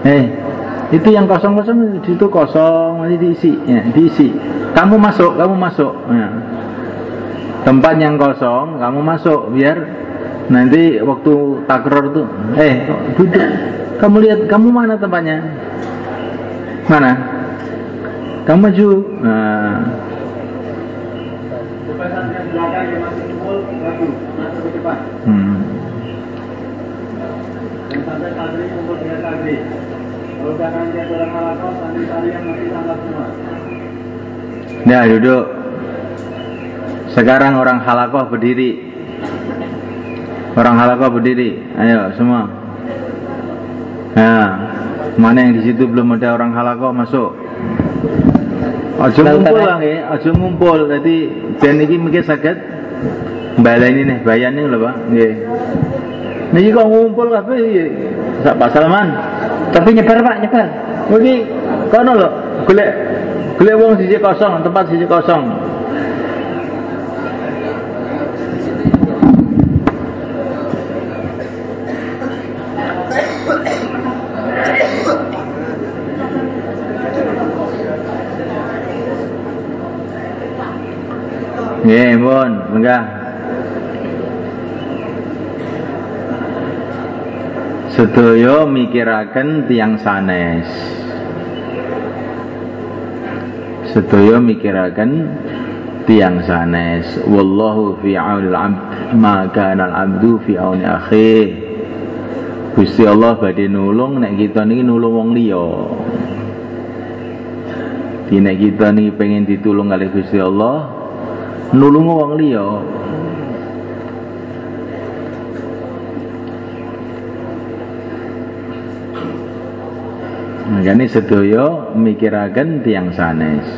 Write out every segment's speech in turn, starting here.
Eh, itu yang kosong-kosong itu kosong nanti diisi, ya, diisi. Kamu masuk, kamu masuk. Ya. Tempat yang kosong, kamu masuk biar nanti waktu takror tuh, eh duduk. Kamu lihat, kamu mana tempatnya? Mana? Kamu maju. Nah. Hmm. Dan. Ya duduk. Sekarang orang halakoh berdiri. Orang halakoh berdiri. Ayo semua. Nah, mana yang di situ belum ada orang halakoh masuk. Ojo ngumpul lah nggih, ojo ngumpul. Dadi ben iki mungkin saged baleni nih bayane lho, Pak. Nggih. Niki kok ngumpul kabeh iki. Sak pasalaman. Tapi nyebar Pak, nyebar. Iki kono lho, golek golek wong siji kosong, tempat siji kosong. Nggih, pun, enggak. Sedaya mikiraken tiang sanes. Sedaya mikiraken tiang sanes. Wallahu fi aunil abd ma kana al abdu fi auni akhih. Gusti Allah badhe nulung nek kita niki nulung wong liya. Nek kita niki pengen ditulung oleh Gusti Allah, nulungu wong liya Makanya sedaya mikiraken tiang sanes.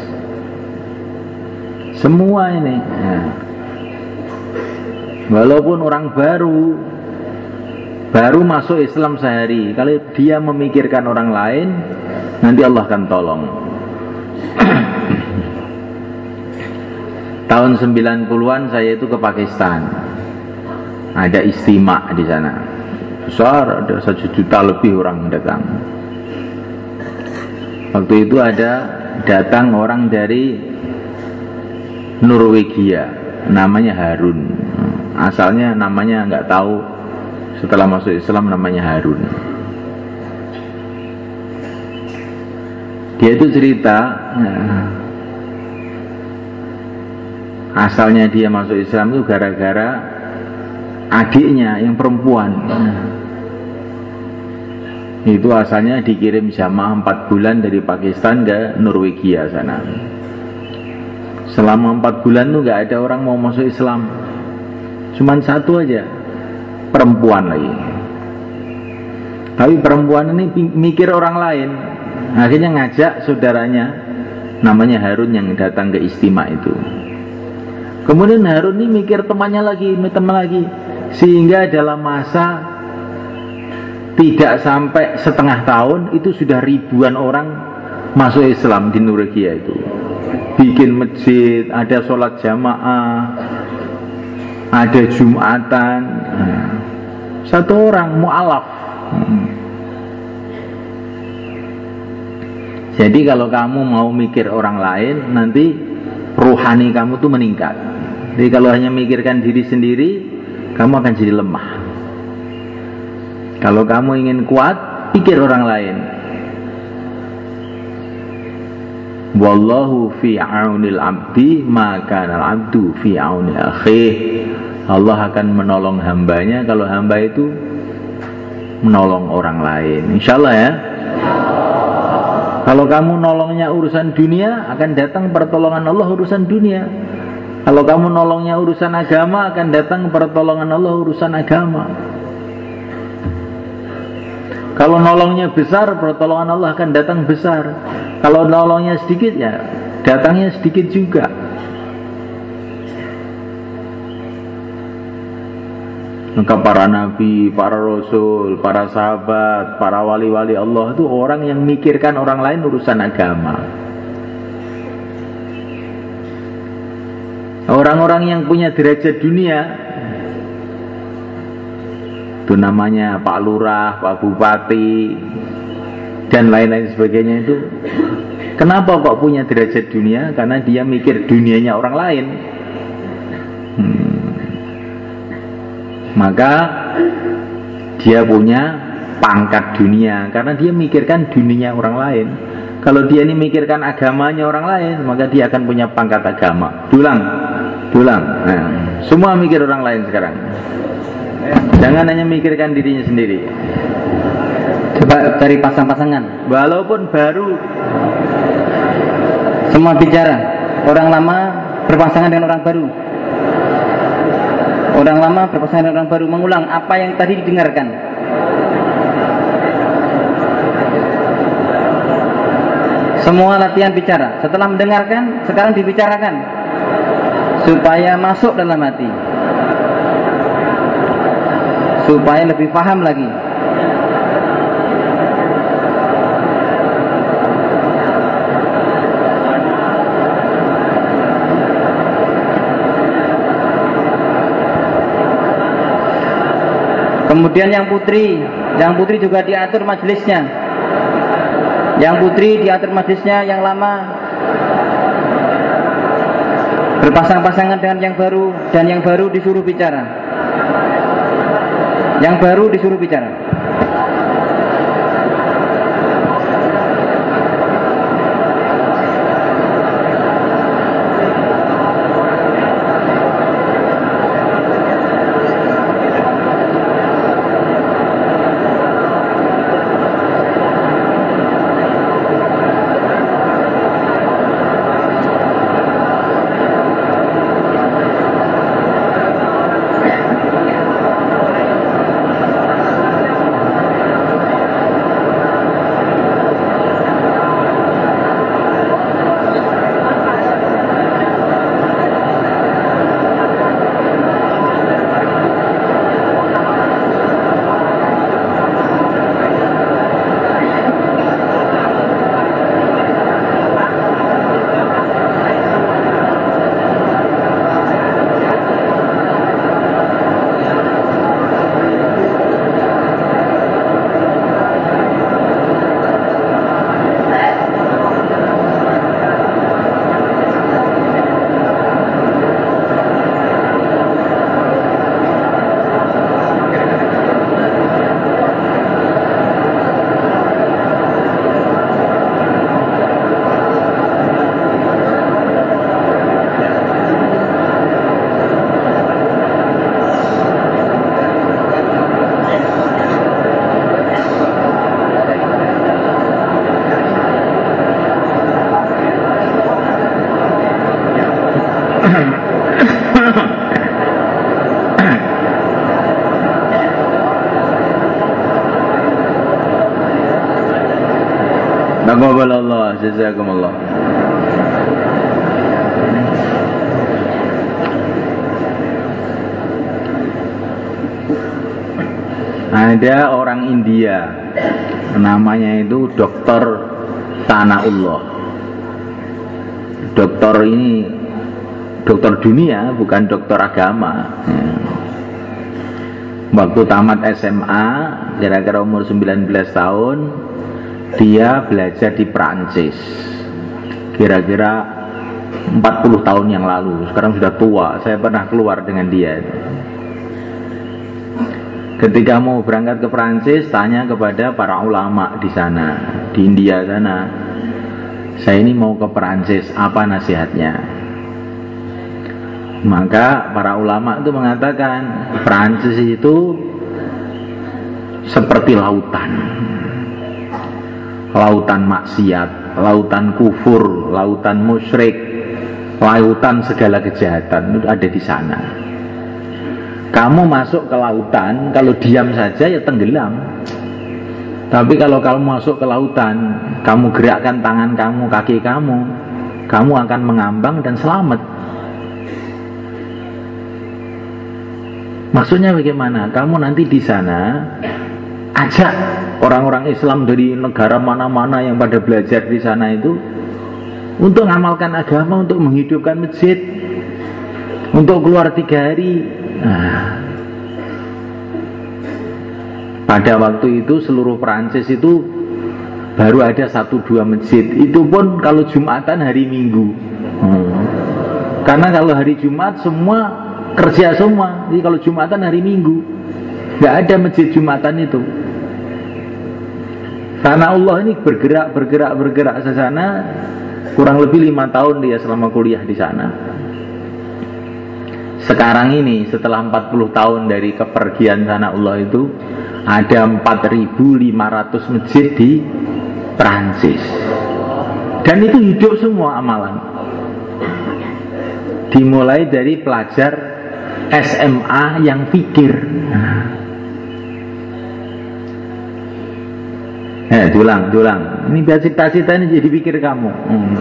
Semua ini. Ya. Walaupun orang baru baru masuk Islam sehari, kalau dia memikirkan orang lain, nanti Allah akan tolong. Tahun 90-an saya itu ke Pakistan. Ada istimak di sana. Besar, ada satu juta lebih orang datang. Waktu itu ada datang orang dari Norwegia, namanya Harun. Asalnya namanya nggak tahu, setelah masuk Islam namanya Harun. Dia itu cerita, asalnya dia masuk Islam itu gara-gara adiknya yang perempuan. Itu asalnya dikirim jamaah 4 bulan dari Pakistan ke Norwegia sana. Selama 4 bulan tuh gak ada orang mau masuk Islam. Cuman satu aja perempuan lagi. Tapi perempuan ini mikir orang lain. Akhirnya ngajak saudaranya namanya Harun yang datang ke istimewa itu. Kemudian Harun ini mikir temannya lagi teman lagi. Sehingga dalam masa tidak sampai setengah tahun itu sudah ribuan orang masuk Islam di Norwegia itu. Bikin masjid ada sholat jamaah ada jumatan. Satu orang mu'alaf. Jadi kalau kamu mau mikir orang lain nanti rohani kamu tuh meningkat. Jadi kalau hanya mikirkan diri sendiri kamu akan jadi lemah kalau kamu ingin kuat, pikir orang lain. Wallahu fi aunil abdi maka al abdu fi auni akhih. Allah akan menolong hambanya kalau hamba itu menolong orang lain. Insya Allah ya. Kalau kamu nolongnya urusan dunia, akan datang pertolongan Allah urusan dunia. Kalau kamu nolongnya urusan agama, akan datang pertolongan Allah urusan agama. Kalau nolongnya besar, pertolongan Allah akan datang besar. Kalau nolongnya sedikit, ya datangnya sedikit juga. Maka para nabi, para rasul, para sahabat, para wali-wali Allah itu orang yang mikirkan orang lain urusan agama. Orang-orang yang punya derajat dunia itu namanya Pak Lurah, Pak Bupati dan lain-lain sebagainya itu. Kenapa kok punya derajat dunia? Karena dia mikir dunianya orang lain. Hmm. maka dia punya pangkat dunia. Karena dia mikirkan dunianya orang lain. Kalau dia ini mikirkan agamanya orang lain maka dia akan punya pangkat agama. Dulang. Dulang. Nah, semua mikir orang lain sekarang jangan hanya mikirkan dirinya sendiri. Coba cari pasang-pasangan. Walaupun baru semua bicara. Orang lama berpasangan dengan orang baru. Orang lama berpasangan dengan orang baru. Mengulang apa yang tadi didengarkan. Semua latihan bicara. Setelah mendengarkan, sekarang dibicarakan. Supaya masuk dalam hati. Supaya lebih paham lagi. Kemudian yang putri, yang putri juga diatur majelisnya. Yang putri diatur majlisnya yang lama berpasang-pasangan dengan yang baru dan yang baru disuruh bicara. Yang baru disuruh bicara. Taqabbalallah jazakumullah. Ada orang India namanya itu Dokter Sanaullah. Dokter ini dokter dunia bukan dokter agama. Waktu tamat SMA kira-kira umur 19 tahun dia belajar di Prancis kira-kira 40 tahun yang lalu. Sekarang sudah tua. Saya pernah keluar dengan dia ketika mau berangkat ke Prancis tanya kepada para ulama di sana di India sana saya ini mau ke Prancis apa nasihatnya? Maka para ulama itu mengatakan Prancis itu seperti lautan lautan maksiat, lautan kufur, lautan musyrik, lautan segala kejahatan itu ada di sana. Kamu masuk ke lautan, kalau diam saja ya tenggelam. Tapi kalau kamu masuk ke lautan, kamu gerakkan tangan kamu, kaki kamu, kamu akan mengambang dan selamat. Maksudnya bagaimana? Kamu nanti di sana ajak orang-orang Islam dari negara mana-mana yang pada belajar di sana itu untuk mengamalkan agama, untuk menghidupkan masjid, untuk keluar tiga hari. Nah, pada waktu itu seluruh Perancis itu baru ada satu dua masjid itu pun kalau Jumatan hari Minggu hmm. karena kalau hari Jumat semua kerja semua jadi kalau Jumatan hari Minggu nggak ada masjid Jumatan itu karena Allah ini bergerak bergerak bergerak ke sana. Kurang lebih lima tahun dia selama kuliah di sana. Sekarang ini setelah 40 tahun dari kepergian sana Allah itu ada 4.500 masjid di Prancis dan itu hidup semua amalan. Dimulai dari pelajar SMA yang pikir Eh, dulang, dulang. Ini biar cita-cita ini jadi pikir kamu. Hmm.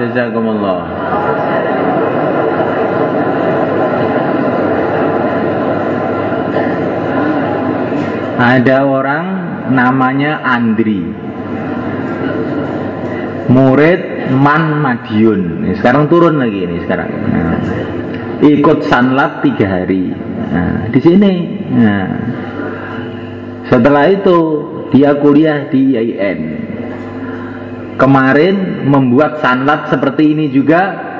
Jazakumullah. Ada orang namanya Andri. Murid Man Madiun. Sekarang turun lagi ini sekarang. Nah, Ikut sanlat tiga hari. Nah, Di sini. Nah, Setelah itu Dia kuliah di IAIN kemarin membuat sanlat seperti ini juga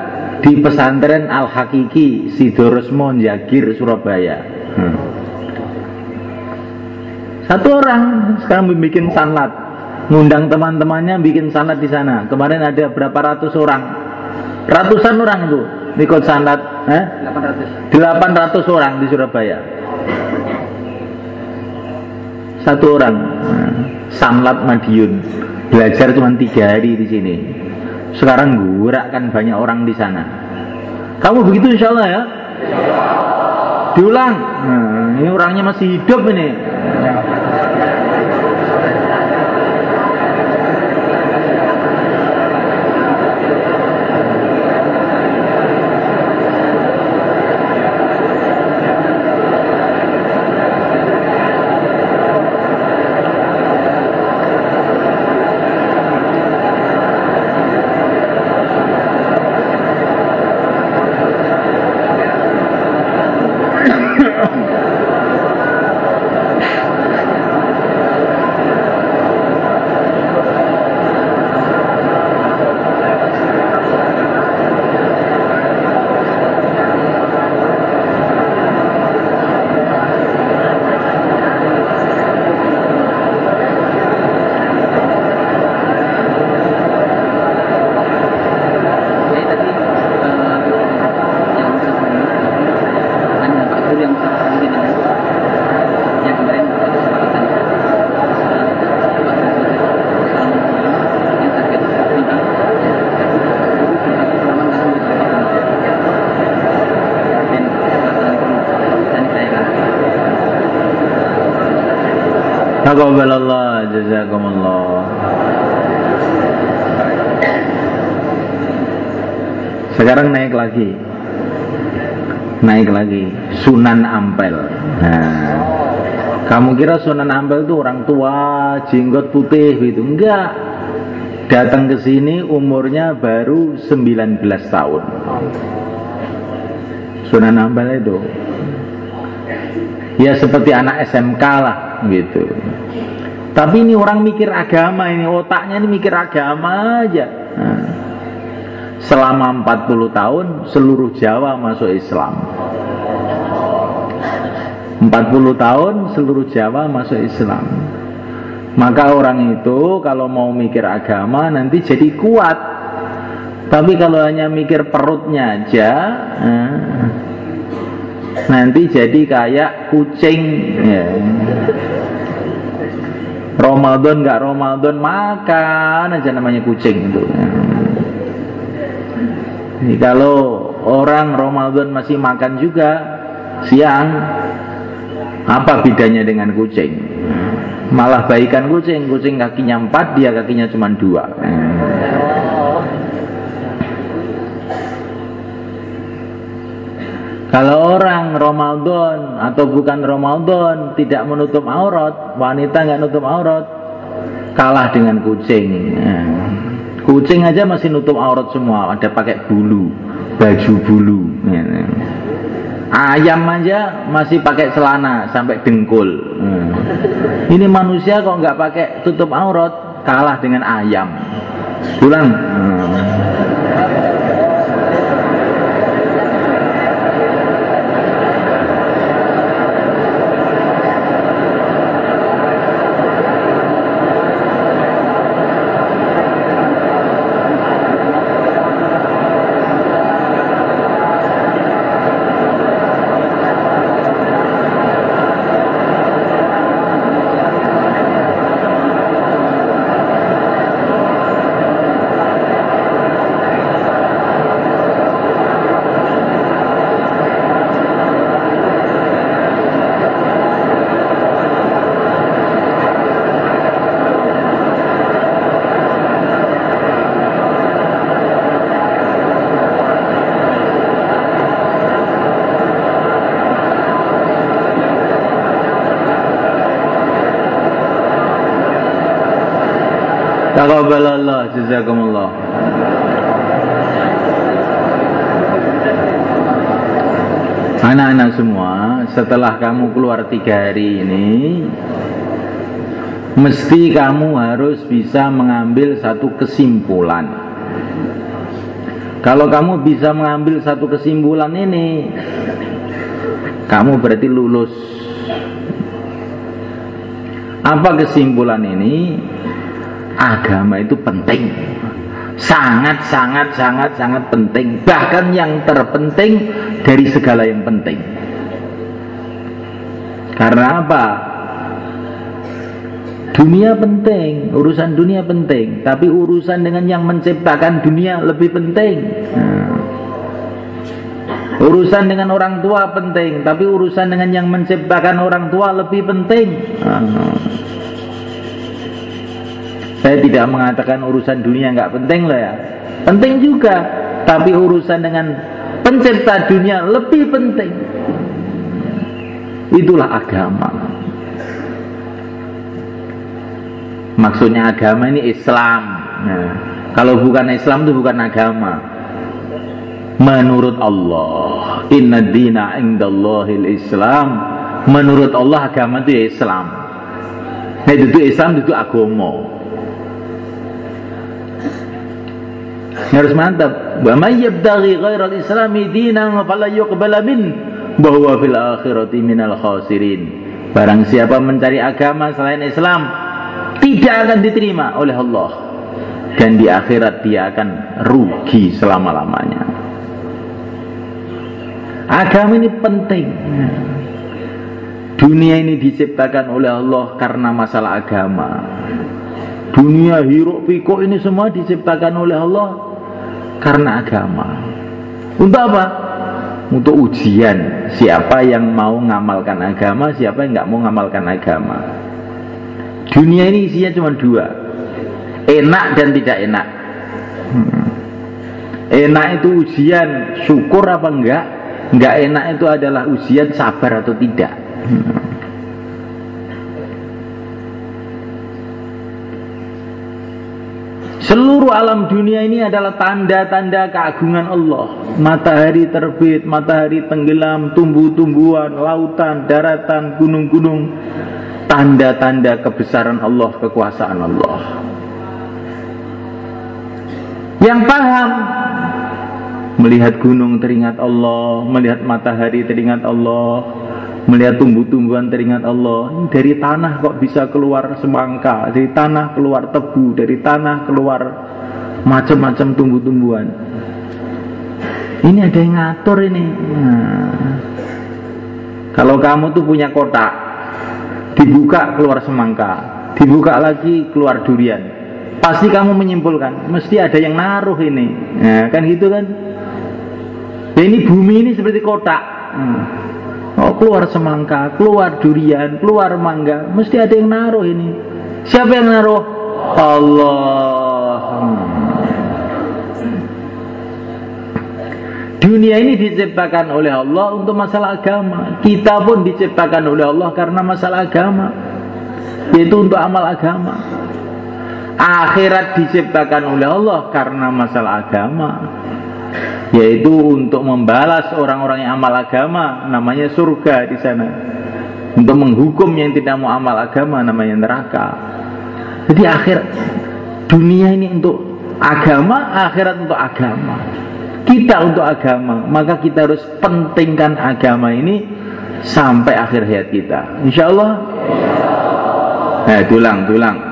di pesantren Al Hakiki Sidoresmo Jagir Surabaya. Hmm. Satu orang sekarang bikin sanlat, ngundang teman-temannya bikin sanlat di sana. Kemarin ada berapa ratus orang, ratusan orang itu ikut sanlat, eh? 800. 800 orang di Surabaya. Satu orang, nah, sanlat Madiun belajar cuma tiga hari di sini. Sekarang gurakkan banyak orang di sana. Kamu begitu insya Allah ya? Diulang. Nah, ini orangnya masih hidup ini. Taqabbalallah jazakumullah. Sekarang naik lagi. Naik lagi Sunan Ampel. Nah, Kamu kira Sunan Ampel itu orang tua, jenggot putih gitu? Enggak. Datang ke sini umurnya baru 19 tahun. Sunan Ampel itu. Ya seperti anak SMK lah gitu. Tapi ini orang mikir agama ini, otaknya ini mikir agama aja. Nah. Selama 40 tahun seluruh Jawa masuk Islam. 40 tahun seluruh Jawa masuk Islam maka orang itu kalau mau mikir agama nanti jadi kuat tapi kalau hanya mikir perutnya aja eh, nanti jadi kayak kucing ya. Ramadan nggak Ramadan makan aja namanya kucing itu Jadi kalau orang Ramadan masih makan juga siang apa bedanya dengan kucing? Malah baikan kucing, kucing kakinya empat, dia kakinya cuma dua. Kalau orang Ramadan atau bukan Ramadan tidak menutup aurat, wanita nggak nutup aurat, kalah dengan kucing. Kucing aja masih nutup aurat semua, ada pakai bulu, baju bulu. Ayam aja masih pakai celana sampai dengkul. Hmm. Ini manusia kok nggak pakai tutup aurat, kalah dengan ayam. Pulang. Taqabbalallah jazakumullah. Anak-anak semua, setelah kamu keluar tiga hari ini, mesti kamu harus bisa mengambil satu kesimpulan. Kalau kamu bisa mengambil satu kesimpulan ini, kamu berarti lulus. Apa kesimpulan ini? Agama itu penting. Sangat sangat sangat sangat penting. Bahkan yang terpenting dari segala yang penting. Karena apa? Dunia penting urusan dunia penting. Tapi urusan dengan yang menciptakan dunia lebih penting. Nah. urusan dengan orang tua penting tapi urusan dengan yang menciptakan orang tua lebih penting. Nah. Saya tidak mengatakan urusan dunia nggak penting lah ya. Penting juga, tapi urusan dengan pencipta dunia lebih penting. Itulah agama. Maksudnya agama ini Islam. Nah, kalau bukan Islam itu bukan agama. Menurut Allah, Inna dina indallahil Islam. Menurut Allah agama itu Islam. Nah, itu Islam itu agama. Harus mantap. Wa may yabtaghi ghairal islami dinan fala yuqbala min bahwa fil akhirati minal khasirin. Barang siapa mencari agama selain Islam tidak akan diterima oleh Allah. Dan di akhirat dia akan rugi selama-lamanya. Agama ini penting. Dunia ini diciptakan oleh Allah karena masalah agama Dunia hiruk pikuk ini semua diciptakan oleh Allah karena agama. Untuk apa? Untuk ujian siapa yang mau ngamalkan agama, siapa yang nggak mau ngamalkan agama. Dunia ini isinya cuma dua, enak dan tidak enak. Hmm. Enak itu ujian syukur apa enggak? Enggak enak itu adalah ujian sabar atau tidak. Hmm. Seluruh alam dunia ini adalah tanda-tanda keagungan Allah. Matahari terbit, matahari tenggelam, tumbuh-tumbuhan, lautan, daratan, gunung-gunung. Tanda-tanda kebesaran Allah, kekuasaan Allah. Yang paham melihat gunung teringat Allah, melihat matahari teringat Allah, melihat tumbuh-tumbuhan teringat Allah. Dari tanah kok bisa keluar semangka dari tanah keluar tebu dari tanah keluar macam-macam tumbuh-tumbuhan. Ini ada yang ngatur ini. Nah, kalau kamu tuh punya kotak dibuka keluar semangka dibuka lagi keluar durian pasti kamu menyimpulkan mesti ada yang naruh ini. Nah, kan gitu kan? Ya ini bumi ini seperti kotak. Hmm. Oh keluar semangka, keluar durian, keluar mangga, mesti ada yang naruh ini. Siapa yang naruh? Allah. Dunia ini diciptakan oleh Allah untuk masalah agama. Kita pun diciptakan oleh Allah karena masalah agama. Yaitu untuk amal agama. Akhirat diciptakan oleh Allah karena masalah agama yaitu untuk membalas orang-orang yang amal agama namanya surga di sana. Untuk menghukum yang tidak mau amal agama namanya neraka. Jadi akhir dunia ini untuk agama akhirat untuk agama. Kita untuk agama maka kita harus pentingkan agama ini sampai akhir hayat kita. Insya Allah nah tulang tulang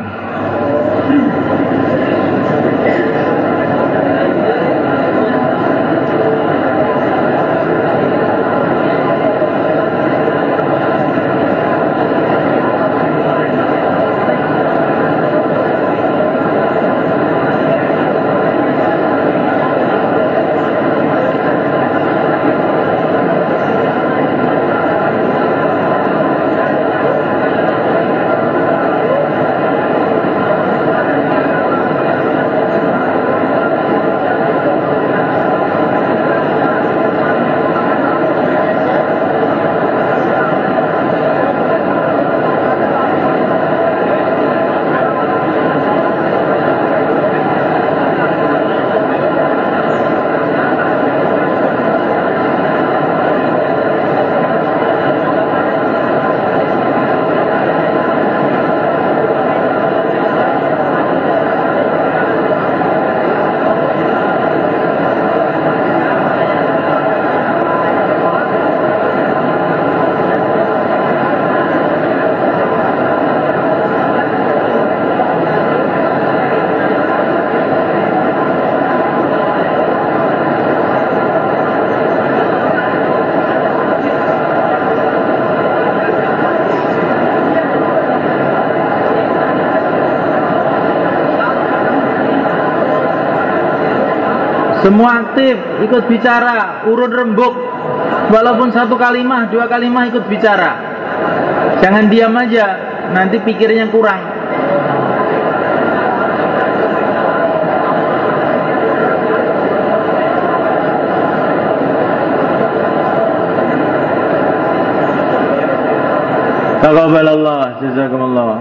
Semua aktif, ikut bicara, urun rembuk. Walaupun satu kalimah, dua kalimah ikut bicara. Jangan diam aja, nanti pikirnya kurang. Taqabbalallah, jazakumullah.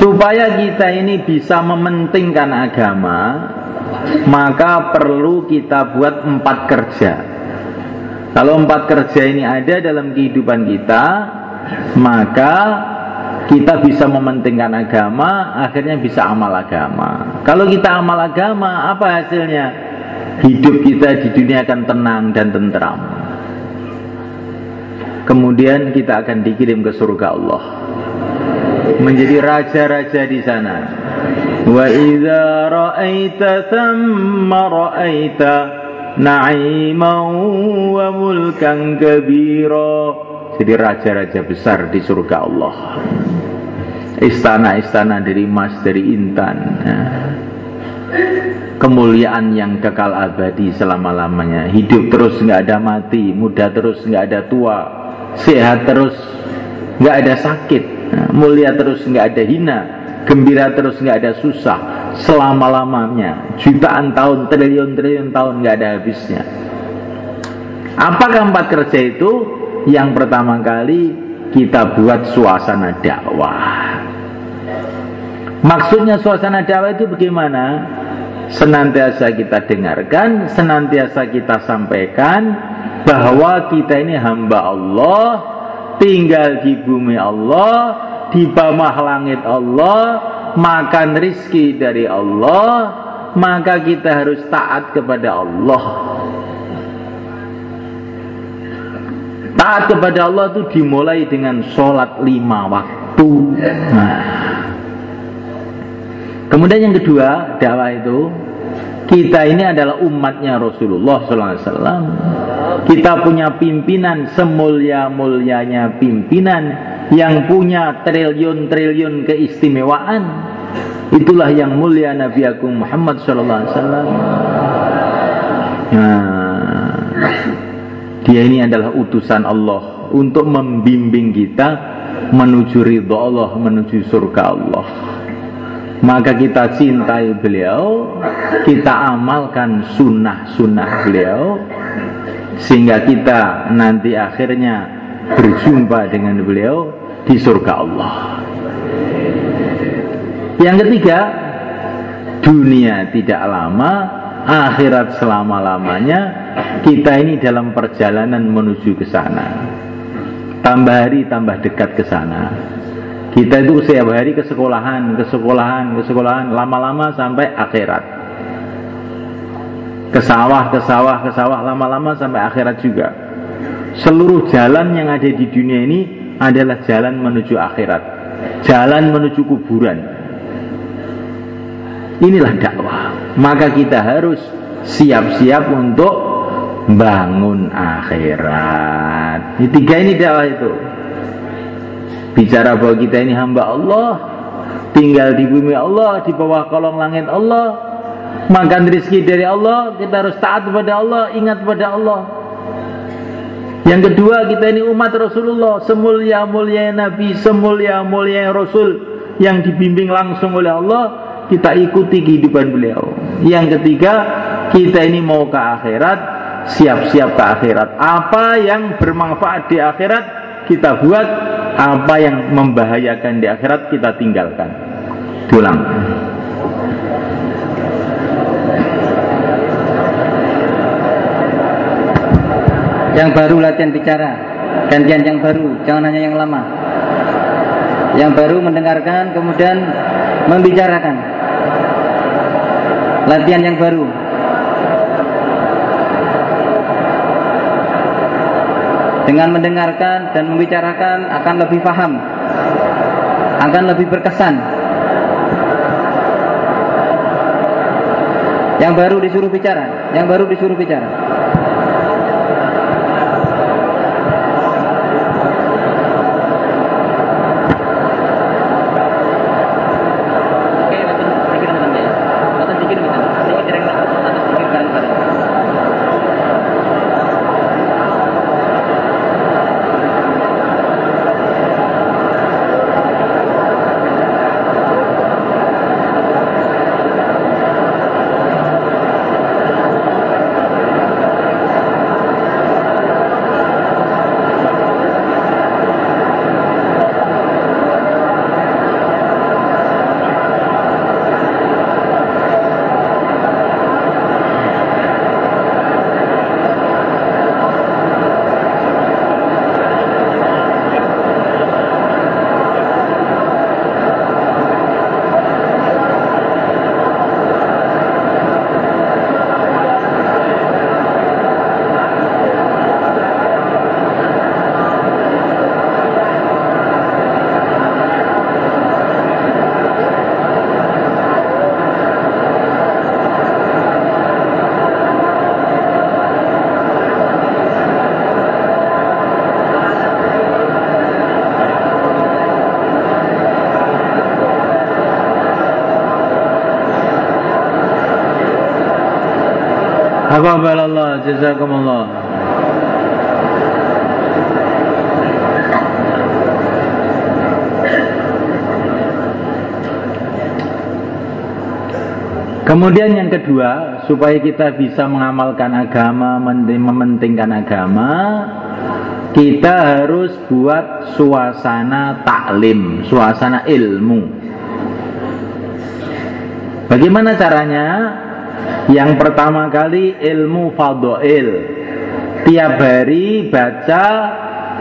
Supaya kita ini bisa mementingkan agama, maka perlu kita buat empat kerja. Kalau empat kerja ini ada dalam kehidupan kita, maka kita bisa mementingkan agama, akhirnya bisa amal agama. Kalau kita amal agama, apa hasilnya? Hidup kita di dunia akan tenang dan tentram. Kemudian kita akan dikirim ke surga Allah menjadi raja-raja di sana. Wa idza ra'aita thamma ra'aita na'iman wa mulkan kabira. Jadi raja-raja besar di surga Allah. Istana-istana dari emas, dari intan. Ya. Kemuliaan yang kekal abadi selama-lamanya. Hidup terus nggak ada mati, muda terus nggak ada tua, sehat terus nggak ada sakit mulia terus nggak ada hina, gembira terus nggak ada susah, selama lamanya, jutaan tahun, triliun triliun tahun nggak ada habisnya. Apakah empat kerja itu? yang pertama kali kita buat suasana dakwah. Maksudnya suasana dakwah itu bagaimana? Senantiasa kita dengarkan, senantiasa kita sampaikan bahwa kita ini hamba Allah, tinggal di bumi Allah, di bawah langit Allah, makan rizki dari Allah, maka kita harus taat kepada Allah. Taat kepada Allah itu dimulai dengan sholat lima waktu. Nah. Kemudian yang kedua dakwah itu kita ini adalah umatnya Rasulullah SAW. Kita punya pimpinan semulia-mulianya pimpinan yang punya triliun-triliun keistimewaan. Itulah yang mulia Nabi Agung Muhammad SAW. Nah, dia ini adalah utusan Allah untuk membimbing kita menuju ridho Allah, menuju surga Allah. Maka kita cintai beliau, kita amalkan sunnah-sunnah beliau, sehingga kita nanti akhirnya berjumpa dengan beliau di surga Allah. Yang ketiga, dunia tidak lama, akhirat selama-lamanya, kita ini dalam perjalanan menuju ke sana. Tambah hari tambah dekat ke sana. Kita itu setiap hari ke sekolahan, ke sekolahan, ke sekolahan, lama-lama sampai akhirat. Ke sawah, ke sawah, ke sawah, lama-lama sampai akhirat juga. Seluruh jalan yang ada di dunia ini adalah jalan menuju akhirat. Jalan menuju kuburan. Inilah dakwah. Maka kita harus siap-siap untuk bangun akhirat. Ini tiga ini dakwah itu. Bicara bahwa kita ini hamba Allah, tinggal di bumi Allah, di bawah kolong langit Allah, makan rezeki dari Allah, kita harus taat kepada Allah, ingat kepada Allah. Yang kedua kita ini umat Rasulullah Semulia-mulia Nabi Semulia-mulia Rasul Yang dibimbing langsung oleh Allah Kita ikuti kehidupan beliau Yang ketiga Kita ini mau ke akhirat siap-siap ke akhirat. Apa yang bermanfaat di akhirat kita buat, apa yang membahayakan di akhirat kita tinggalkan. Tulang. Yang baru latihan bicara, gantian yang baru, jangan hanya yang lama. Yang baru mendengarkan, kemudian membicarakan. Latihan yang baru, dengan mendengarkan dan membicarakan akan lebih paham. Akan lebih berkesan. Yang baru disuruh bicara. Yang baru disuruh bicara Taqabbalallah jazakumullah. Kemudian yang kedua, supaya kita bisa mengamalkan agama, mementingkan agama, kita harus buat suasana taklim, suasana ilmu. Bagaimana caranya? Yang pertama kali ilmu fadha'il. Tiap hari baca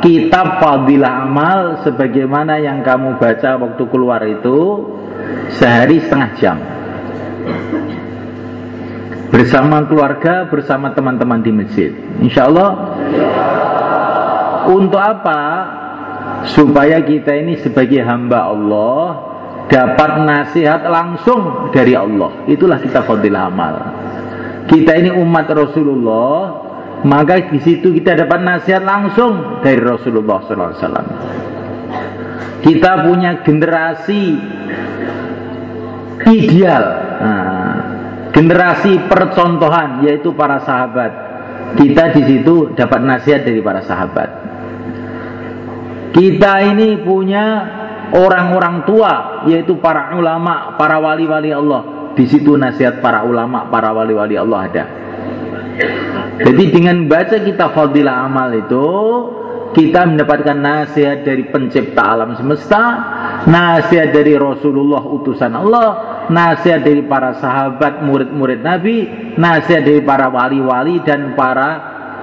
kitab fadilah amal sebagaimana yang kamu baca waktu keluar itu sehari setengah jam. Bersama keluarga bersama teman-teman di masjid. Insya Allah untuk apa? Supaya kita ini sebagai hamba Allah dapat nasihat langsung dari Allah. Itulah kita fadilah amal kita ini umat Rasulullah maka di situ kita dapat nasihat langsung dari Rasulullah SAW. Kita punya generasi ideal, nah, generasi percontohan yaitu para sahabat. Kita di situ dapat nasihat dari para sahabat. Kita ini punya orang-orang tua yaitu para ulama, para wali-wali Allah. Di situ nasihat para ulama, para wali-wali Allah ada. Jadi dengan baca kita fadilah amal itu kita mendapatkan nasihat dari pencipta alam semesta, nasihat dari Rasulullah utusan Allah, nasihat dari para sahabat murid-murid Nabi, nasihat dari para wali-wali dan para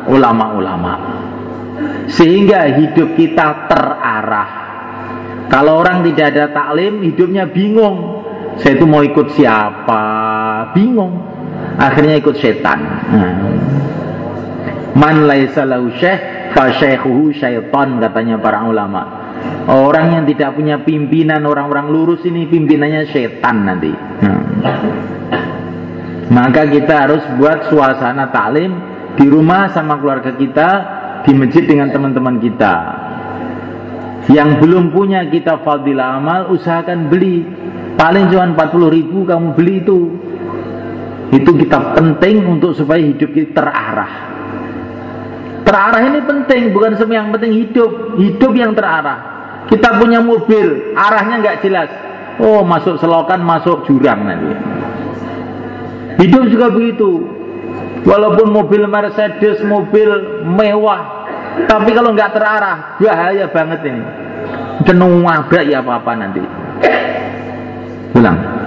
ulama-ulama. Sehingga hidup kita terarah. Kalau orang tidak ada taklim, hidupnya bingung. Saya itu mau ikut siapa? Bingung. Akhirnya ikut setan. Nah. Man laisa lahu syekh fa syaikhuhu syaitan katanya para ulama. Orang yang tidak punya pimpinan orang-orang lurus ini pimpinannya setan nanti. Nah. Maka kita harus buat suasana taklim di rumah sama keluarga kita, di masjid dengan teman-teman kita. Yang belum punya kita fadilah amal, usahakan beli. Paling cuma 40 ribu kamu beli itu. Itu kita penting untuk supaya hidup kita terarah. Terarah ini penting, bukan semua yang penting hidup, hidup yang terarah. Kita punya mobil, arahnya nggak jelas. Oh, masuk selokan, masuk jurang nanti. Hidup juga begitu. Walaupun mobil Mercedes, mobil mewah, tapi kalau nggak terarah, bahaya banget ini. Wabrak ya apa-apa nanti. Pulang.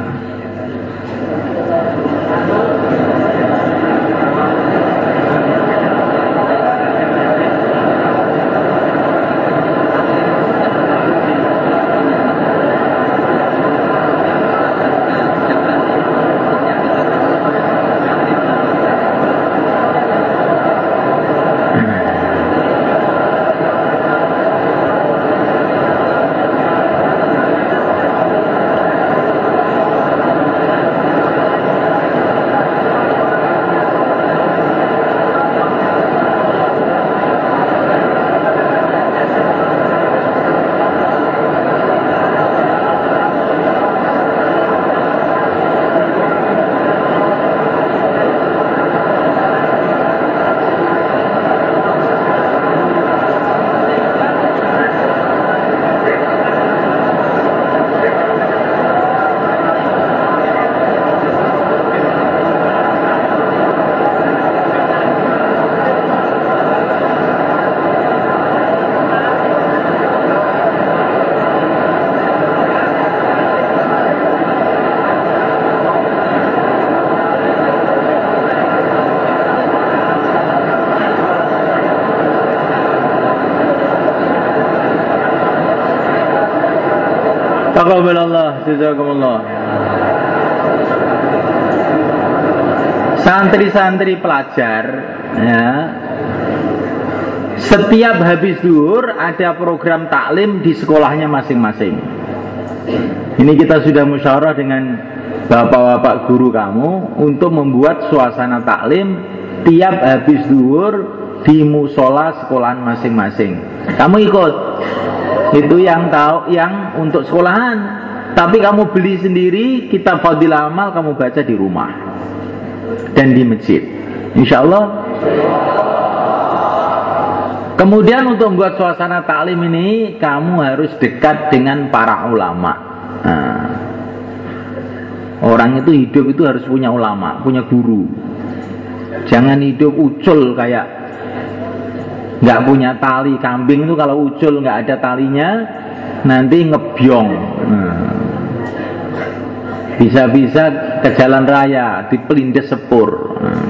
Taqabbalallah jazakumullah. Santri-santri pelajar ya. Setiap habis duhur ada program taklim di sekolahnya masing-masing. Ini kita sudah musyawarah dengan bapak-bapak guru kamu untuk membuat suasana taklim tiap habis duhur di musola sekolahan masing-masing. Kamu ikut? Itu yang tahu yang untuk sekolahan. Tapi kamu beli sendiri kitab fadilah amal kamu baca di rumah. Dan di masjid. Insya Allah kemudian untuk membuat suasana taklim ini kamu harus dekat dengan para ulama. Nah, orang itu hidup itu harus punya ulama punya guru. Jangan hidup ucul kayak nggak punya tali kambing itu kalau ucul nggak ada talinya nanti ngebyong nah. bisa-bisa ke jalan raya dipelindes sepur. Nah.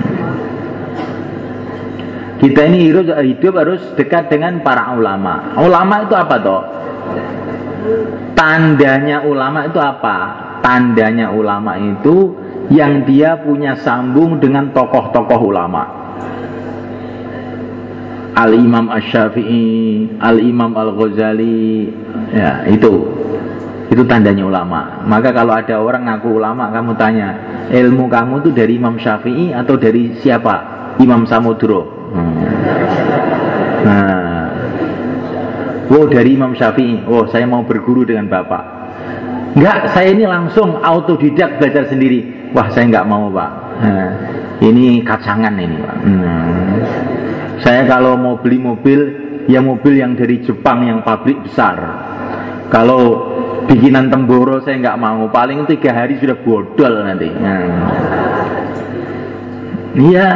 kita ini hidup, hidup harus dekat dengan para ulama. Ulama itu apa toh? Tandanya ulama itu apa? Tandanya ulama itu yang dia punya sambung dengan tokoh-tokoh ulama Al-Imam Asy-Syafi'i, Al-Imam Al-Ghazali, ya itu. Itu tandanya ulama. Maka kalau ada orang ngaku ulama, kamu tanya, ilmu kamu itu dari Imam Syafi'i atau dari siapa? Imam Samudro. Hmm. Nah, oh dari Imam Syafi'i. Oh saya mau berguru dengan bapak. Enggak, saya ini langsung autodidak belajar sendiri. Wah saya enggak mau pak. Nah, ini kacangan ini pak. Hmm. Saya kalau mau beli mobil, ya mobil yang dari Jepang yang pabrik besar. Kalau bikinan temboro saya nggak mau, paling tiga hari sudah bodol nanti. Nah. Iya,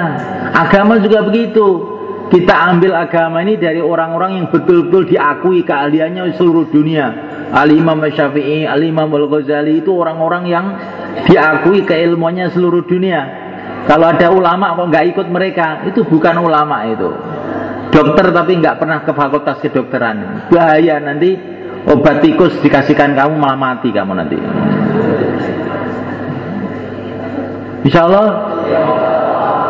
agama juga begitu. Kita ambil agama ini dari orang-orang yang betul-betul diakui keahliannya seluruh dunia. Al-Imam Syafi'i, Al-Imam Al-Ghazali itu orang-orang yang diakui keilmuannya seluruh dunia. Kalau ada ulama kok nggak ikut mereka, itu bukan ulama itu. Dokter tapi nggak pernah ke fakultas kedokteran. Bahaya nanti obat tikus dikasihkan kamu malah mati kamu nanti. Insya Allah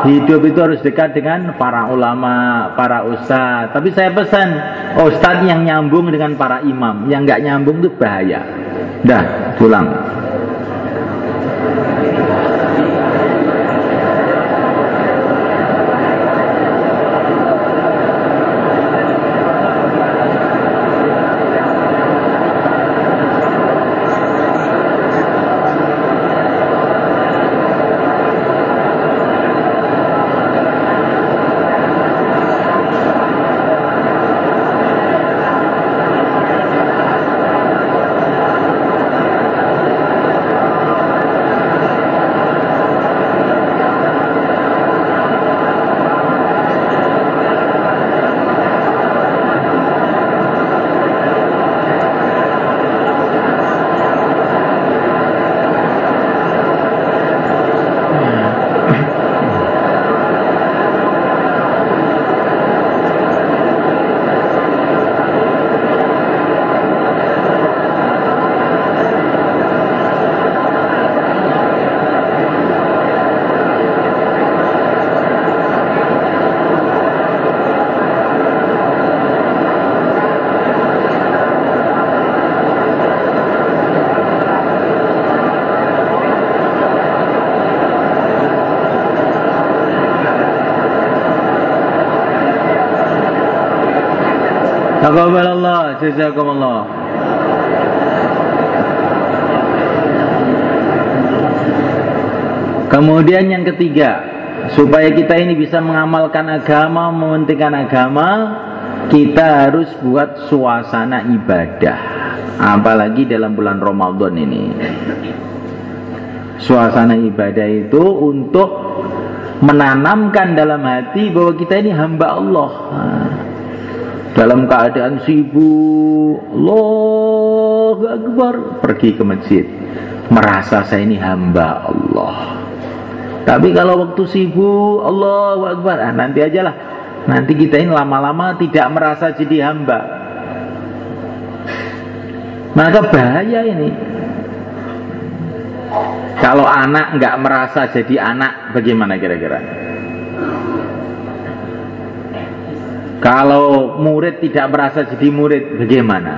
hidup itu harus dekat dengan para ulama, para ustadz. Tapi saya pesan ustadz yang nyambung dengan para imam, yang nggak nyambung itu bahaya. Dah, pulang. Taqabbalallah, jazakumullah. Kemudian yang ketiga, supaya kita ini bisa mengamalkan agama, mementingkan agama, kita harus buat suasana ibadah. Apalagi dalam bulan Ramadan ini. Suasana ibadah itu untuk menanamkan dalam hati bahwa kita ini hamba Allah dalam keadaan sibuk. Allah Akbar. Pergi ke masjid. Merasa saya ini hamba Allah. Tapi kalau waktu sibuk Allah Akbar. Ah, nanti aja lah. Nanti kita ini lama-lama tidak merasa jadi hamba. Maka bahaya ini. Kalau anak nggak merasa jadi anak bagaimana kira-kira Kalau murid tidak merasa jadi murid, bagaimana?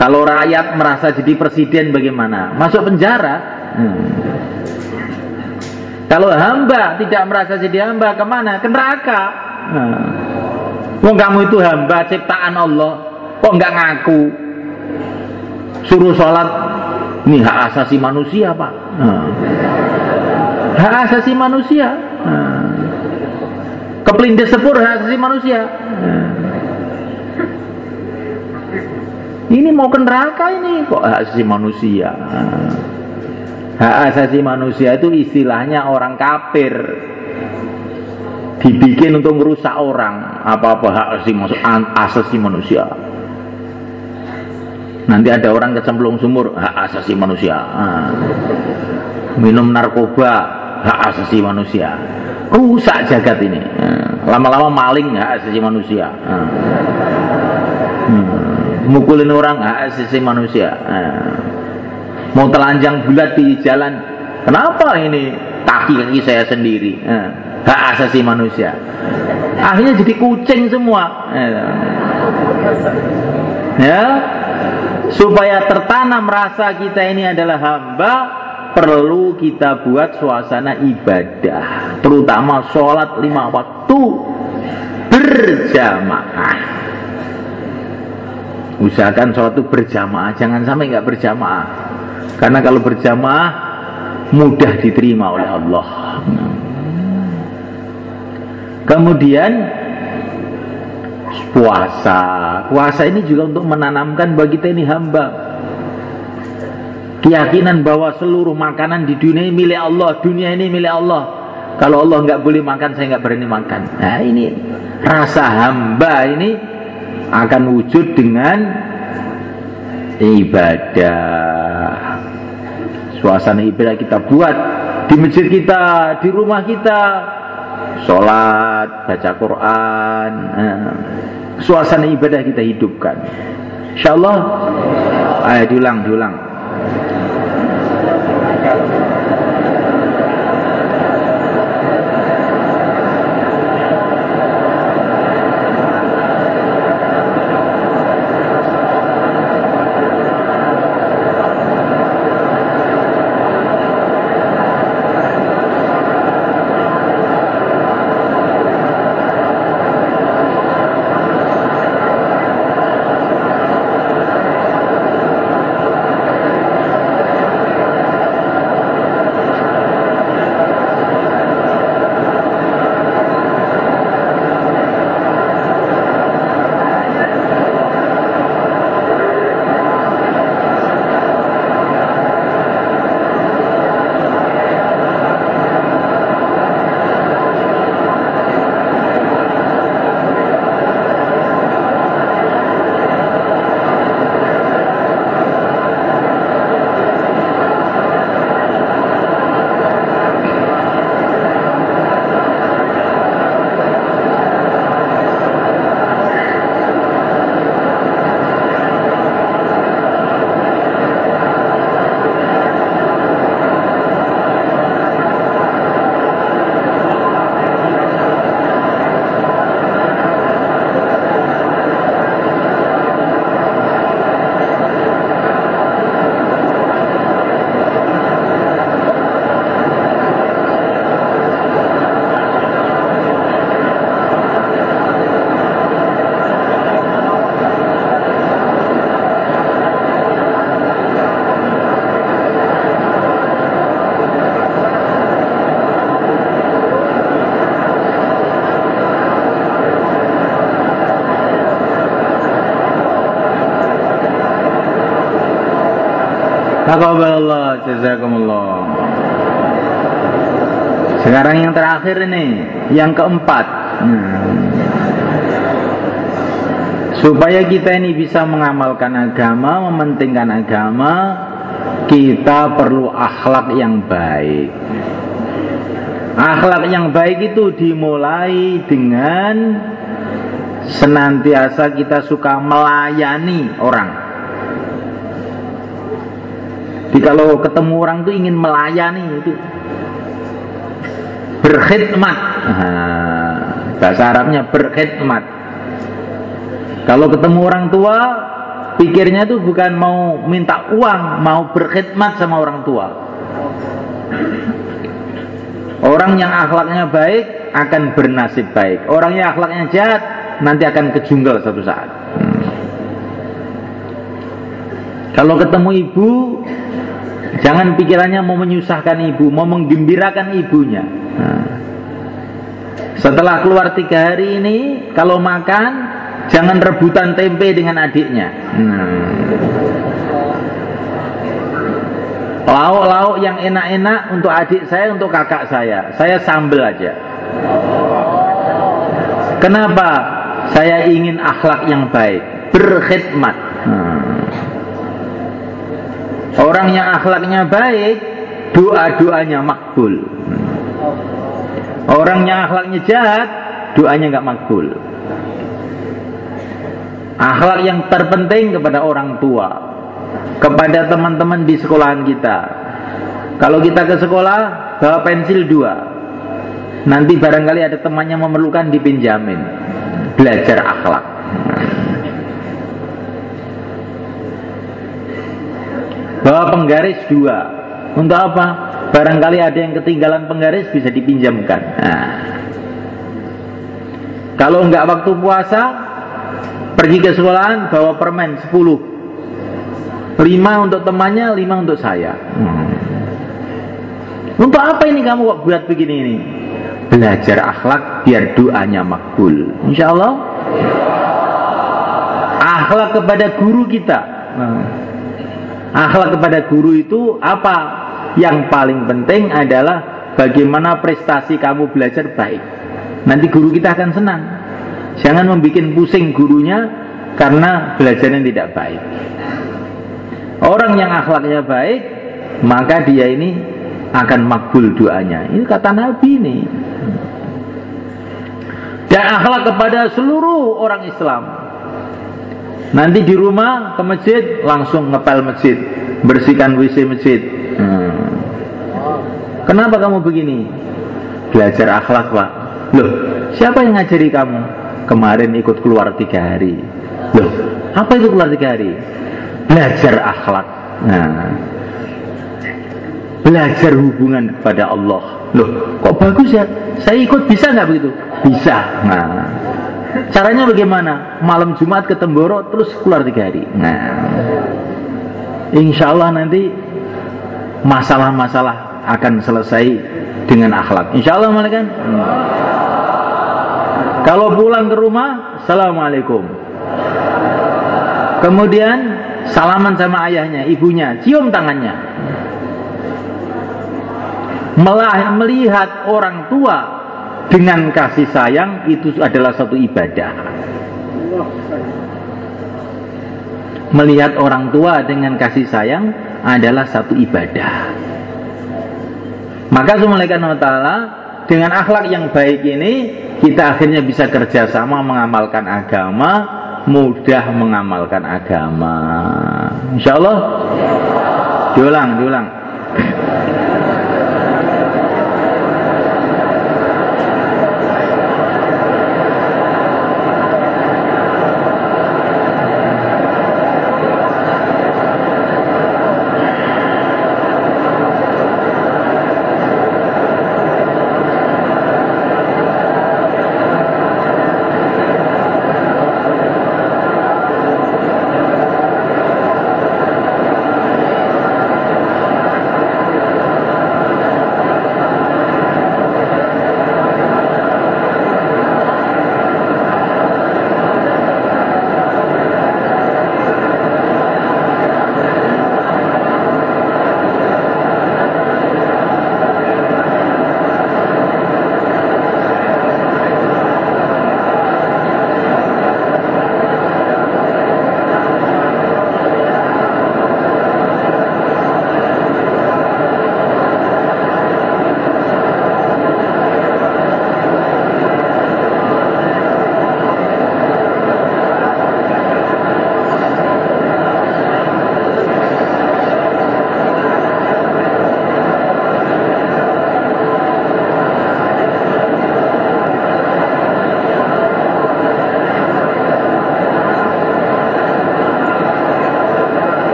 Kalau rakyat merasa jadi presiden, bagaimana? Masuk penjara? Hmm. Kalau hamba tidak merasa jadi hamba, ke mana? Ke neraka. Wong kamu itu hamba ciptaan Allah, kok nggak ngaku? Suruh sholat, ini hak asasi manusia pak. Nah. Hak asasi manusia. Nah. Kepelindes sepur hak asasi manusia. Ini mau ke neraka ini kok hak asasi manusia. Hak asasi manusia itu istilahnya orang kafir. dibikin untuk merusak orang apa-apa hak asasi asasi manusia nanti ada orang kecemplung sumur hak asasi manusia ah. minum narkoba hak asasi manusia rusak jagat ini. Ah. lama-lama maling hak asasi manusia. Ah. hmm. mukulin orang hak asasi manusia. Mau telanjang bulat di jalan. Kenapa ini kaki kaki saya sendiri? Hak asasi manusia. Akhirnya jadi kucing semua. Ya. Supaya tertanam rasa kita ini adalah hamba perlu kita buat suasana ibadah terutama sholat lima waktu berjamaah usahakan sholat itu berjamaah jangan sampai nggak berjamaah karena kalau berjamaah mudah diterima oleh Allah kemudian puasa. Puasa ini juga untuk menanamkan bagi kita ini hamba. Keyakinan bahwa seluruh makanan di dunia ini milik Allah, dunia ini milik Allah. Kalau Allah nggak boleh makan, saya nggak berani makan. Nah ini rasa hamba ini akan wujud dengan ibadah. Suasana ibadah kita buat di masjid kita, di rumah kita, sholat, baca Quran, eh, suasana ibadah kita hidupkan. Insyaallah, ayo diulang, diulang. Taqabbalallah jazakumullah. Sekarang yang terakhir ini, yang keempat. Hmm. Supaya kita ini bisa mengamalkan agama, mementingkan agama, kita perlu akhlak yang baik. Akhlak yang baik itu dimulai dengan senantiasa kita suka melayani orang. Jadi kalau ketemu orang tuh ingin melayani itu berkhidmat. Nah, bahasa Arabnya berkhidmat. Kalau ketemu orang tua, pikirnya tuh bukan mau minta uang, mau berkhidmat sama orang tua. Orang yang akhlaknya baik akan bernasib baik. Orang yang akhlaknya jahat nanti akan ke jungle satu saat. Kalau ketemu ibu, Jangan pikirannya mau menyusahkan ibu, mau menggembirakan ibunya. Nah. Setelah keluar tiga hari ini, kalau makan jangan rebutan tempe dengan adiknya. Nah. Lauk-lauk yang enak-enak untuk adik saya, untuk kakak saya. Saya sambel aja. Kenapa saya ingin akhlak yang baik? Berkhidmat. Hmm. Orang yang akhlaknya baik, doa-doanya makbul. Orang yang akhlaknya jahat, doanya nggak makbul. Akhlak yang terpenting kepada orang tua, kepada teman-teman di sekolahan kita. Kalau kita ke sekolah, bawa pensil dua, Nanti barangkali ada temannya memerlukan dipinjamin. Belajar akhlak. Bawa penggaris dua. Untuk apa? Barangkali ada yang ketinggalan penggaris bisa dipinjamkan. Nah. Kalau enggak waktu puasa, pergi ke sekolahan bawa permen 10. Lima untuk temannya, lima untuk saya. Hmm. Untuk apa ini kamu kok buat begini ini? belajar akhlak biar doanya makbul. Insya Allah akhlak kepada guru kita. Nah, akhlak kepada guru itu apa? Yang paling penting adalah bagaimana prestasi kamu belajar baik. Nanti guru kita akan senang. Jangan membuat pusing gurunya karena belajarnya tidak baik. Orang yang akhlaknya baik, maka dia ini akan makbul doanya. Ini kata Nabi nih dan akhlak kepada seluruh orang Islam. Nanti di rumah ke masjid langsung ngepel masjid, bersihkan WC masjid. Hmm. Kenapa kamu begini? Belajar akhlak pak. Loh, siapa yang ngajari kamu? Kemarin ikut keluar tiga hari. Loh, apa itu keluar tiga hari? Belajar akhlak. Nah, belajar hubungan kepada Allah. Loh, kok bagus ya? Saya ikut bisa nggak begitu? Bisa. Nah, caranya bagaimana? Malam Jumat ke Temboro terus keluar tiga hari. Nah, insya Allah nanti masalah-masalah akan selesai dengan akhlak. Insya Allah malaikat. Hmm. Kalau pulang ke rumah, assalamualaikum. Kemudian salaman sama ayahnya, ibunya, cium tangannya. Melihat orang tua dengan kasih sayang itu adalah satu ibadah. Melihat orang tua dengan kasih sayang adalah satu ibadah. Maka Subhanahu taala dengan akhlak yang baik ini kita akhirnya bisa kerjasama mengamalkan agama, mudah mengamalkan agama. Insya Allah. Diulang, diulang.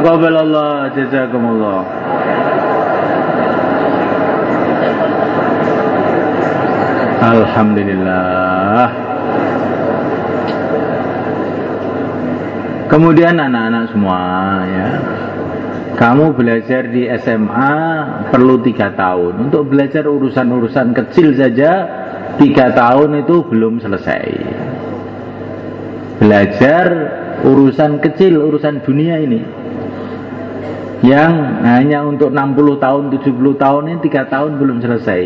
Taqabbalallah jazakumullah. Alhamdulillah. Kemudian anak-anak semua ya. Kamu belajar di SMA perlu tiga tahun. Untuk belajar urusan-urusan kecil saja tiga tahun itu belum selesai. Belajar urusan kecil, urusan dunia ini yang hanya untuk 60 tahun, 70 tahun ini tiga tahun belum selesai.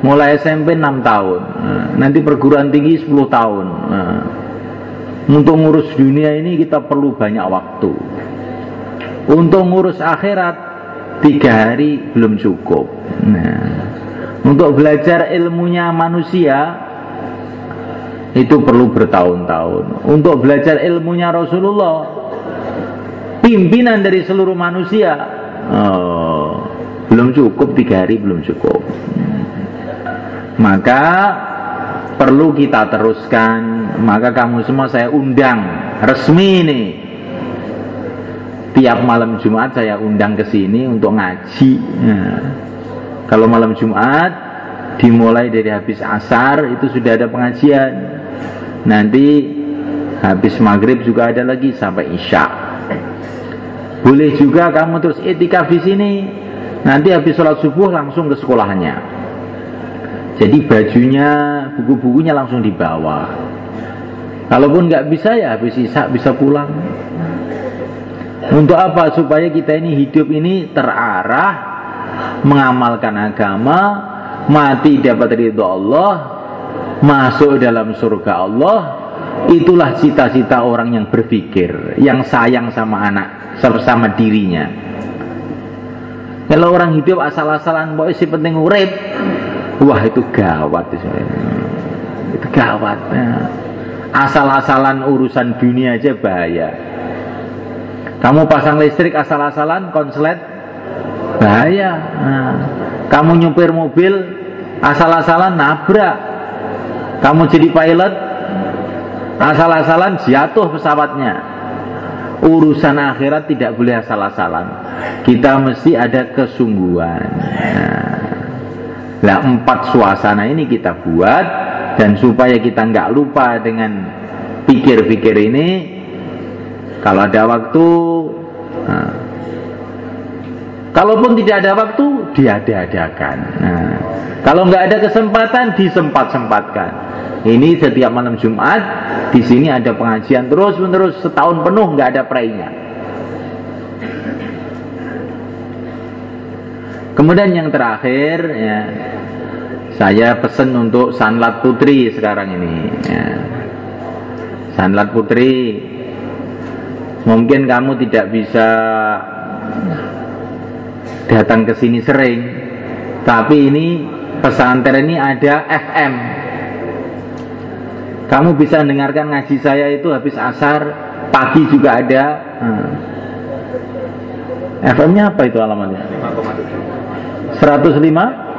Mulai SMP 6 tahun, nah, nanti perguruan tinggi 10 tahun. Nah, untuk ngurus dunia ini kita perlu banyak waktu. Untuk ngurus akhirat tiga hari belum cukup. Nah, untuk belajar ilmunya manusia itu perlu bertahun-tahun. Untuk belajar ilmunya Rasulullah, pimpinan dari seluruh manusia, oh, belum cukup tiga hari belum cukup. Maka perlu kita teruskan. Maka kamu semua saya undang resmi nih. Tiap malam Jumat saya undang ke sini untuk ngaji. Nah, kalau malam Jumat dimulai dari habis asar itu sudah ada pengajian. Nanti habis maghrib juga ada lagi sampai isya. Boleh juga kamu terus etikaf di sini. Nanti habis sholat subuh langsung ke sekolahnya. Jadi bajunya, buku-bukunya langsung dibawa. Kalaupun nggak bisa ya habis isak bisa pulang. Untuk apa? Supaya kita ini hidup ini terarah mengamalkan agama, mati dapat ridho Allah, masuk dalam surga Allah. Itulah cita-cita orang yang berpikir, yang sayang sama anak, sama dirinya. Kalau orang hidup asal-asalan, pokoknya si penting urip, Wah itu gawat itu, itu gawat. Asal-asalan urusan dunia aja bahaya. Kamu pasang listrik asal-asalan konslet bahaya. Nah, kamu nyupir mobil asal-asalan nabrak. Kamu jadi pilot asal-asalan jatuh pesawatnya. Urusan akhirat tidak boleh asal-asalan. Kita mesti ada kesungguhan. Nah, empat suasana ini kita buat dan supaya kita nggak lupa dengan pikir-pikir ini, kalau ada waktu, nah, kalaupun tidak ada waktu, diada-adakan. Nah, kalau nggak ada kesempatan, disempat-sempatkan. Ini setiap malam Jumat di sini ada pengajian terus menerus setahun penuh nggak ada prainya. Kemudian yang terakhir ya, saya pesen untuk Sanlat Putri sekarang ini. Ya. Sanlat Putri, mungkin kamu tidak bisa datang ke sini sering, tapi ini pesantren ini ada FM. Kamu bisa dengarkan ngaji saya itu habis asar, pagi juga ada. Hmm. FM-nya apa itu alamatnya? 105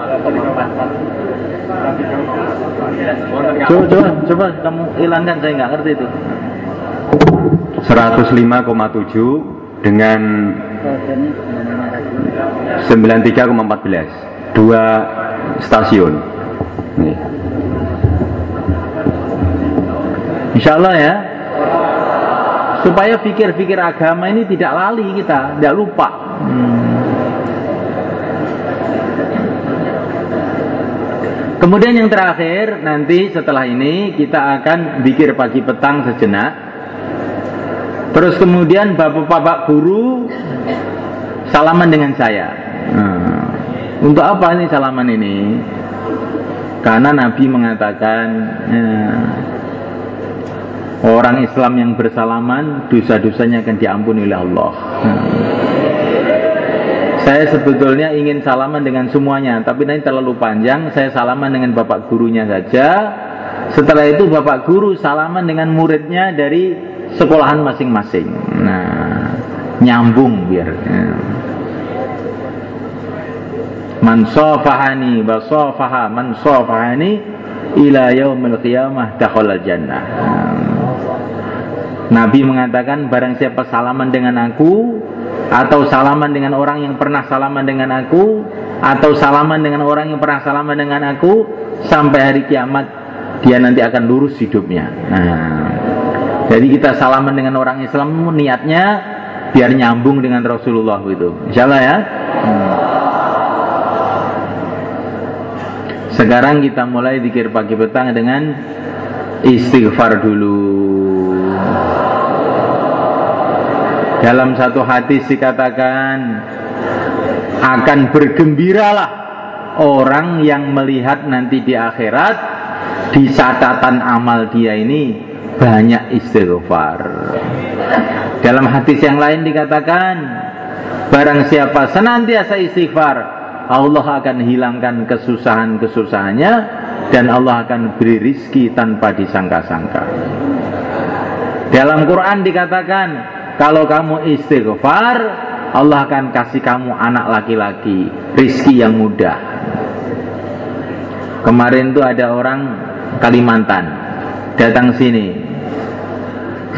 Coba, coba, coba kamu hilangkan saya nggak ngerti itu. 105,7 dengan 93,14 dua stasiun. Nih. Insya Allah ya supaya pikir-pikir agama ini tidak lali kita, tidak lupa. Hmm. Kemudian yang terakhir nanti setelah ini kita akan pikir pagi petang sejenak. Terus kemudian bapak-bapak guru salaman dengan saya. Nah, untuk apa ini salaman ini? Karena Nabi mengatakan ya, orang Islam yang bersalaman dosa-dosanya akan diampuni oleh Allah. Nah, saya sebetulnya ingin salaman dengan semuanya, tapi nanti terlalu panjang. Saya salaman dengan bapak gurunya saja. Setelah itu bapak guru salaman dengan muridnya dari sekolahan masing-masing. Nah, nyambung biar. Ya. Man sofahani wa sofaha man sofahani ila yaumil qiyamah dakhala jannah. Nah. Nabi mengatakan barang siapa salaman dengan aku atau salaman dengan orang yang pernah salaman dengan aku atau salaman dengan orang yang pernah salaman dengan aku sampai hari kiamat dia nanti akan lurus hidupnya. Nah, Jadi kita salaman dengan orang Islam niatnya biar nyambung dengan Rasulullah itu. Insya Allah ya. Hmm. Sekarang kita mulai dikir pagi petang dengan istighfar dulu. Dalam satu hadis dikatakan akan bergembiralah orang yang melihat nanti di akhirat di catatan amal dia ini banyak istighfar. Dalam hadis yang lain dikatakan barang siapa senantiasa istighfar Allah akan hilangkan kesusahan-kesusahannya dan Allah akan beri rizki tanpa disangka-sangka. Dalam Quran dikatakan kalau kamu istighfar, Allah akan kasih kamu anak laki-laki, rizki yang mudah. Kemarin tuh ada orang Kalimantan datang sini.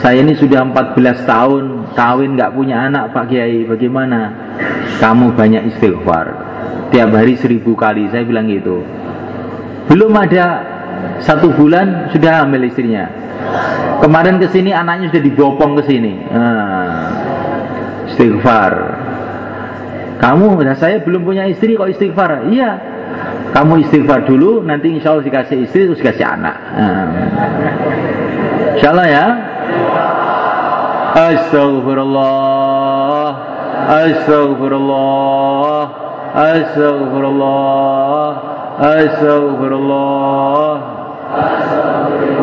Saya ini sudah 14 tahun kawin nggak punya anak Pak Kiai, bagaimana? Kamu banyak istighfar. Tiap hari seribu kali, saya bilang gitu. Belum ada satu bulan sudah hamil istrinya. Kemarin ke sini anaknya sudah dibopong ke sini. Nah, istighfar. Kamu dan saya belum punya istri kok istighfar? Iya. Kamu istighfar dulu, nanti insya Allah dikasih istri terus dikasih anak. Nah. Insya Allah ya. Astagfirullah. Astagfirullah. Astagfirullah. Astagfirullah. Astagfirullah.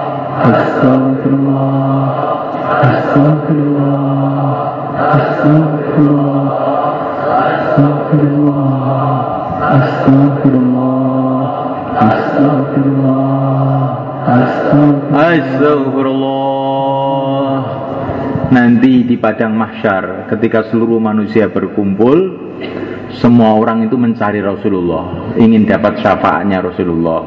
Astagfirullah Astagfirullah Astagfirullah Astagfirullah Astagfirullah Astagfirullah Astagfirullah Astagfirullah Nanti di padang mahsyar ketika seluruh manusia berkumpul semua orang itu mencari Rasulullah, ingin dapat syafaatnya Rasulullah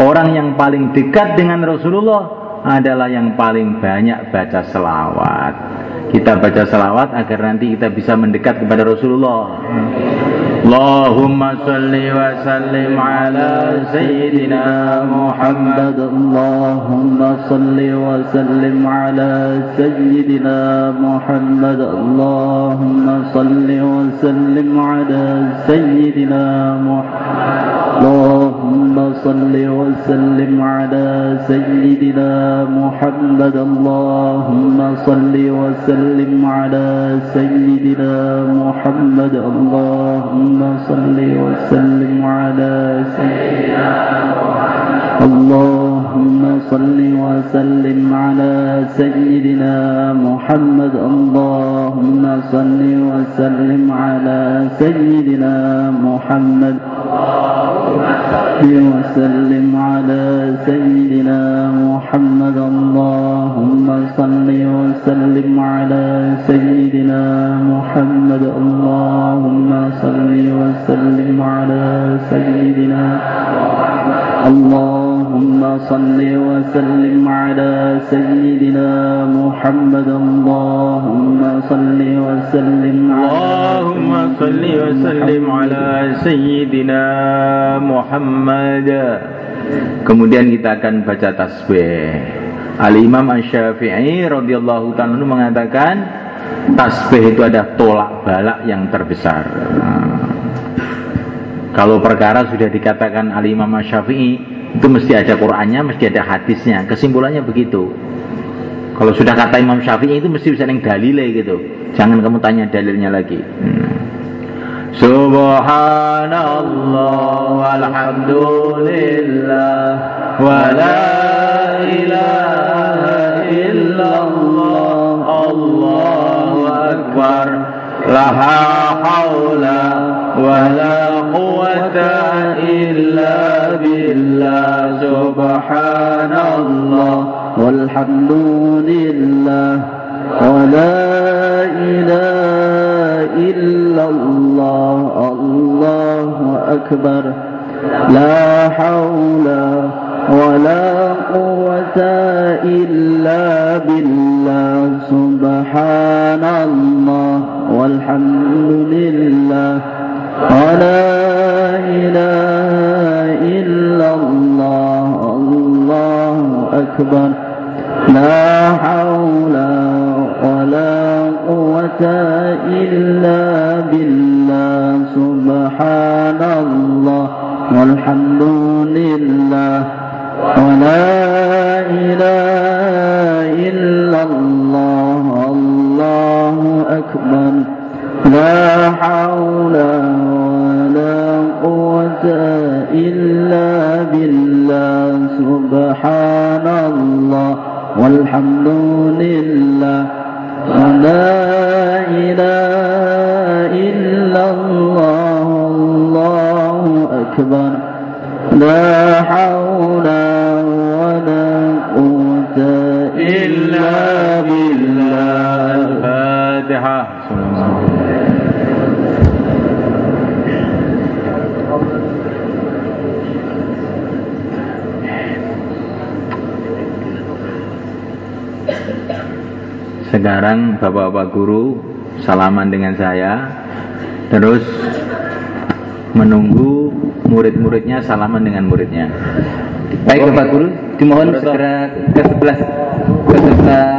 orang yang paling dekat dengan Rasulullah adalah yang paling banyak baca selawat. Kita baca selawat agar nanti kita bisa mendekat kepada Rasulullah. اللهم صل وسلم على سيدنا محمد. اللهم صل وسلم على سيدنا محمد. اللهم صل وسلم على سيدنا محمد. اللهم صل وسلم على سيدنا محمد. اللهم صل وسلم على سيدنا محمد. اللهم صل وسلم على سيدنا محمد اللهم صل وسلم على سيدنا محمد اللهم صل وسلم على سيدنا محمد. وسلم على سيدنا محمد. اللهم صل وسلم على سيدنا محمد. اللهم صل وسلم على سيدنا اللهم صل وسلم على سيدنا محمد اللهم صل وسلم اللهم صل وسلم على سيدنا Muhammad Kemudian kita akan baca tasbih Al-Imam Asy-Syafi'i radhiyallahu ta'ala mengatakan tasbih itu ada tolak balak yang terbesar. Nah, kalau perkara sudah dikatakan Al-Imam Asy-Syafi'i itu mesti ada Qur'annya, mesti ada hadisnya. Kesimpulannya begitu. Kalau sudah kata Imam Syafi'i itu mesti bisa yang dalile gitu. Jangan kamu tanya dalilnya lagi. Hmm. Subhanallah walhamdulillah wa la ilaha illallah Allahu akbar la haula ولا قوة إلا بالله سبحان الله والحمد لله ولا إله إلا الله الله أكبر لا حول ولا قوة إلا بالله سبحان الله والحمد لله ولا إله إلا الله الله أكبر. لا حول ولا قوة إلا بالله سبحان الله والحمد لله. ولا إله إلا الله الله أكبر. لا حول سبحان الله والحمد لله ولا إله إلا الله الله أكبر لا حول Sekarang Bapak-Bapak Guru salaman dengan saya Terus menunggu murid-muridnya salaman dengan muridnya Baik Bapak Guru, dimohon segera ke sebelah ke sebelah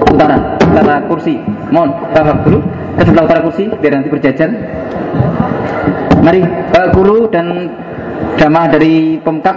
utara, utara kursi. Mohon Bapak Guru ke sebelah utara kursi biar nanti berjajar. Mari Bapak Guru dan jamaah dari Pemkap